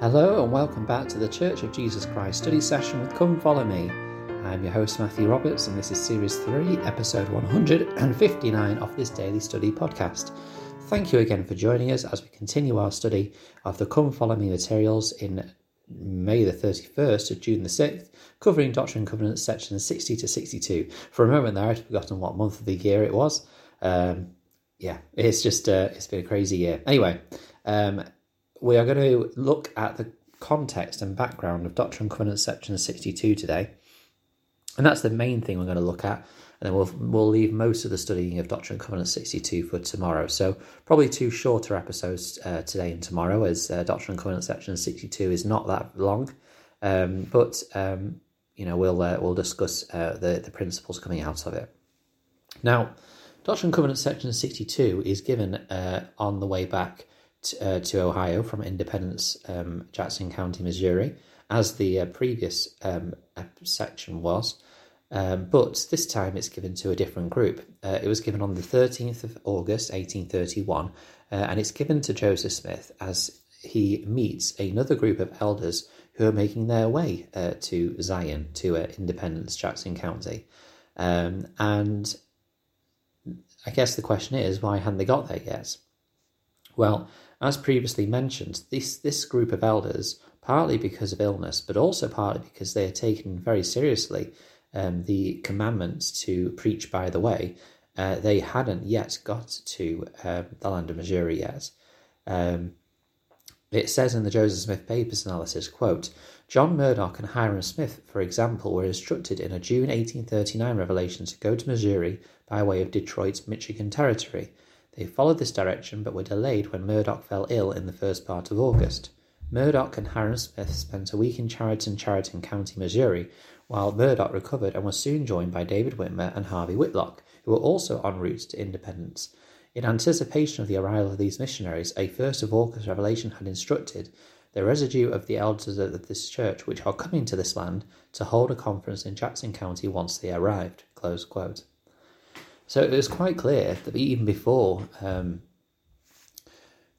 Hello and welcome back to the Church of Jesus Christ study session with Come Follow Me. I'm your host Matthew Roberts and this is series 3, episode 159 of this daily study podcast. Thank you again for joining us as we continue our study of the Come Follow Me materials in May the 31st to June the 6th, covering Doctrine and Covenants sections 60 to 62. For a moment there, I'd forgotten what month of the year it was. Um, yeah, it's just uh, it's been a crazy year. Anyway, um, we are going to look at the context and background of Doctrine and Covenants section 62 today. And that's the main thing we're going to look at. And then we'll, we'll leave most of the studying of Doctrine and Covenants 62 for tomorrow. So probably two shorter episodes uh, today and tomorrow, as uh, Doctrine and Covenants section 62 is not that long. Um, but, um, you know, we'll, uh, we'll discuss uh, the, the principles coming out of it. Now, Doctrine and Covenants section 62 is given uh, on the way back to, uh, to Ohio from Independence, um, Jackson County, Missouri, as the uh, previous um, section was. Um, but this time it's given to a different group. Uh, it was given on the 13th of August 1831, uh, and it's given to Joseph Smith as he meets another group of elders who are making their way uh, to Zion, to uh, Independence, Jackson County. Um, and I guess the question is, why hadn't they got there yet? Well, as previously mentioned, this, this group of elders, partly because of illness, but also partly because they are taken very seriously um, the commandments to preach by the way, uh, they hadn't yet got to um, the land of Missouri yet. Um, it says in the Joseph Smith Papers analysis, quote, John Murdock and Hyrum Smith, for example, were instructed in a June 1839 revelation to go to Missouri by way of Detroit, Michigan territory. They followed this direction but were delayed when Murdock fell ill in the first part of August. Murdock and Hyrum Smith spent a week in Chariton, Chariton County, Missouri, while Murdock recovered and was soon joined by David Whitmer and Harvey Whitlock, who were also en route to Independence. In anticipation of the arrival of these missionaries, a 1st of August revelation had instructed the residue of the elders of this church which are coming to this land to hold a conference in Jackson County once they arrived. So it was quite clear that even before um,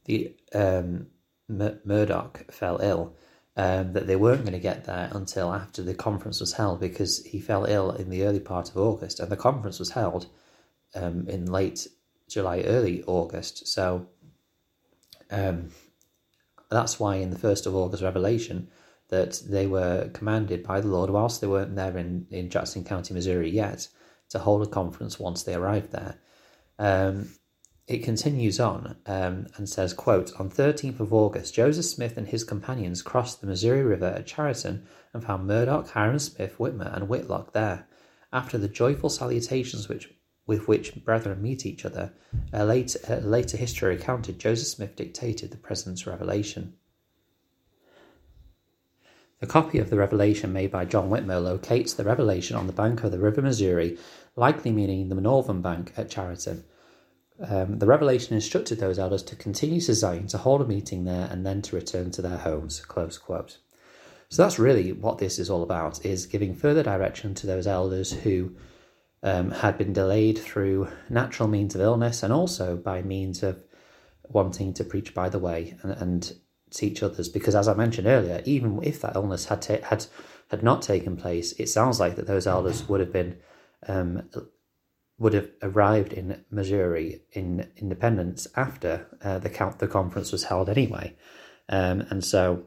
the um, Murdock fell ill, um, that they weren't going to get there until after the conference was held because he fell ill in the early part of August, and the conference was held um, in late July, early August. So um, that's why in the first of August revelation that they were commanded by the Lord, whilst they weren't there in, in Jackson County, Missouri yet, to hold a conference once they arrived there. Um, it continues on um, and says, quote, On 13th of August, Joseph Smith and his companions crossed the Missouri River at Chariton and found Murdock, Hyrum Smith, Whitmer, and Whitlock there. After the joyful salutations which with which brethren meet each other, a later, a later history recounted Joseph Smith dictated the President's revelation. A copy of the revelation made by John Whitmer locates the revelation on the bank of the River Missouri, likely meaning the northern bank at Chariton. Um, the revelation instructed those elders to continue to Zion, to hold a meeting there, and then to return to their homes. Close quote. So that's really what this is all about: is giving further direction to those elders who um, had been delayed through natural means of illness, and also by means of wanting to preach by the way and, and teach others because as I mentioned earlier, even if that illness had ta- had had not taken place, it sounds like that those elders would have been um, would have arrived in Missouri in Independence after uh, the count the conference was held anyway, um, and so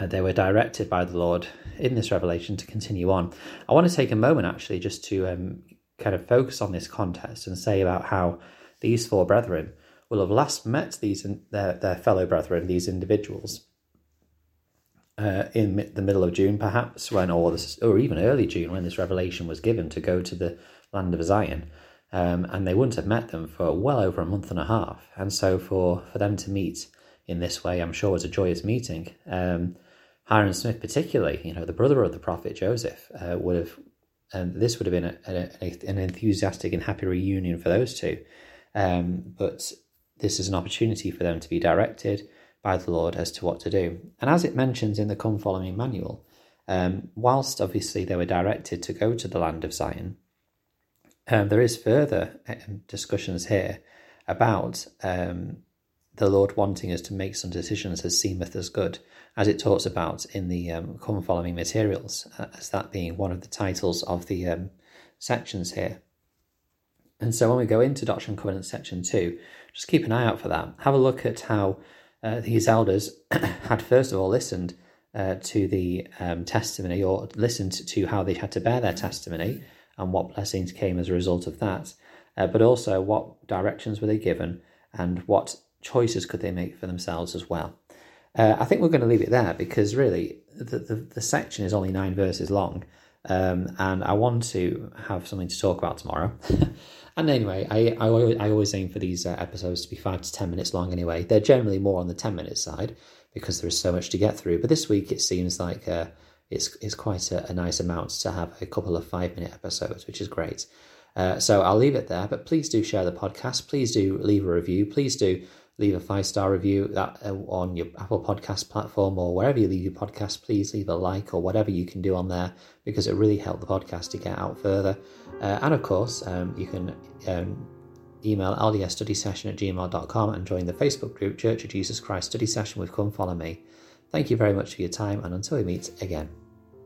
uh, they were directed by the Lord in this revelation to continue on. I want to take a moment actually just to um, kind of focus on this context and say about how these four brethren will have last met these their, their fellow brethren, these individuals, uh, in the middle of June, perhaps when, or this, or even early June, when this revelation was given to go to the land of Zion, um, and they wouldn't have met them for well over a month and a half. And so, for for them to meet in this way, I'm sure was a joyous meeting. Um, Hyrum Smith, particularly, you know, the brother of the prophet Joseph, uh, would have, and this would have been a, a, a, an enthusiastic and happy reunion for those two. Um, but this is an opportunity for them to be directed by the Lord as to what to do. And as it mentions in the Come Follow Me manual, um, whilst obviously they were directed to go to the land of Zion, um, there is further um, discussions here about um, the Lord wanting us to make some decisions as seemeth as good, as it talks about in the um, Come Follow Me materials, uh, as that being one of the titles of the sections here. And so when we go into Doctrine and Covenants section 2, just keep an eye out for that. Have a look at how uh, these elders had first of all listened uh, to the um, testimony or listened to how they had to bear their testimony and what blessings came as a result of that, uh, but also what directions were they given and what choices could they make for themselves as well. Uh, I think we're going to leave it there because really the, the, the section is only nine verses long, um, and I want to have something to talk about tomorrow. and anyway, I, I, I always aim for these uh, episodes to be five to ten minutes long anyway. They're generally more on the 10 minute side because there is so much to get through. But this week it seems like uh, it's, it's quite a, a, nice amount to have a couple of five minute episodes, which is great. Uh, so I'll leave it there, but please do share the podcast. Please do leave a review. Please do leave a five star review that uh, on your Apple Podcast platform or wherever you leave your podcast. Please leave a like or whatever you can do on there because it really helps the podcast to get out further. Uh, and of course, um, you can um, email ldsstudysession at gmail.com and join the Facebook group Church of Jesus Christ Study Session with Come Follow Me. Thank you very much for your time, and until we meet again.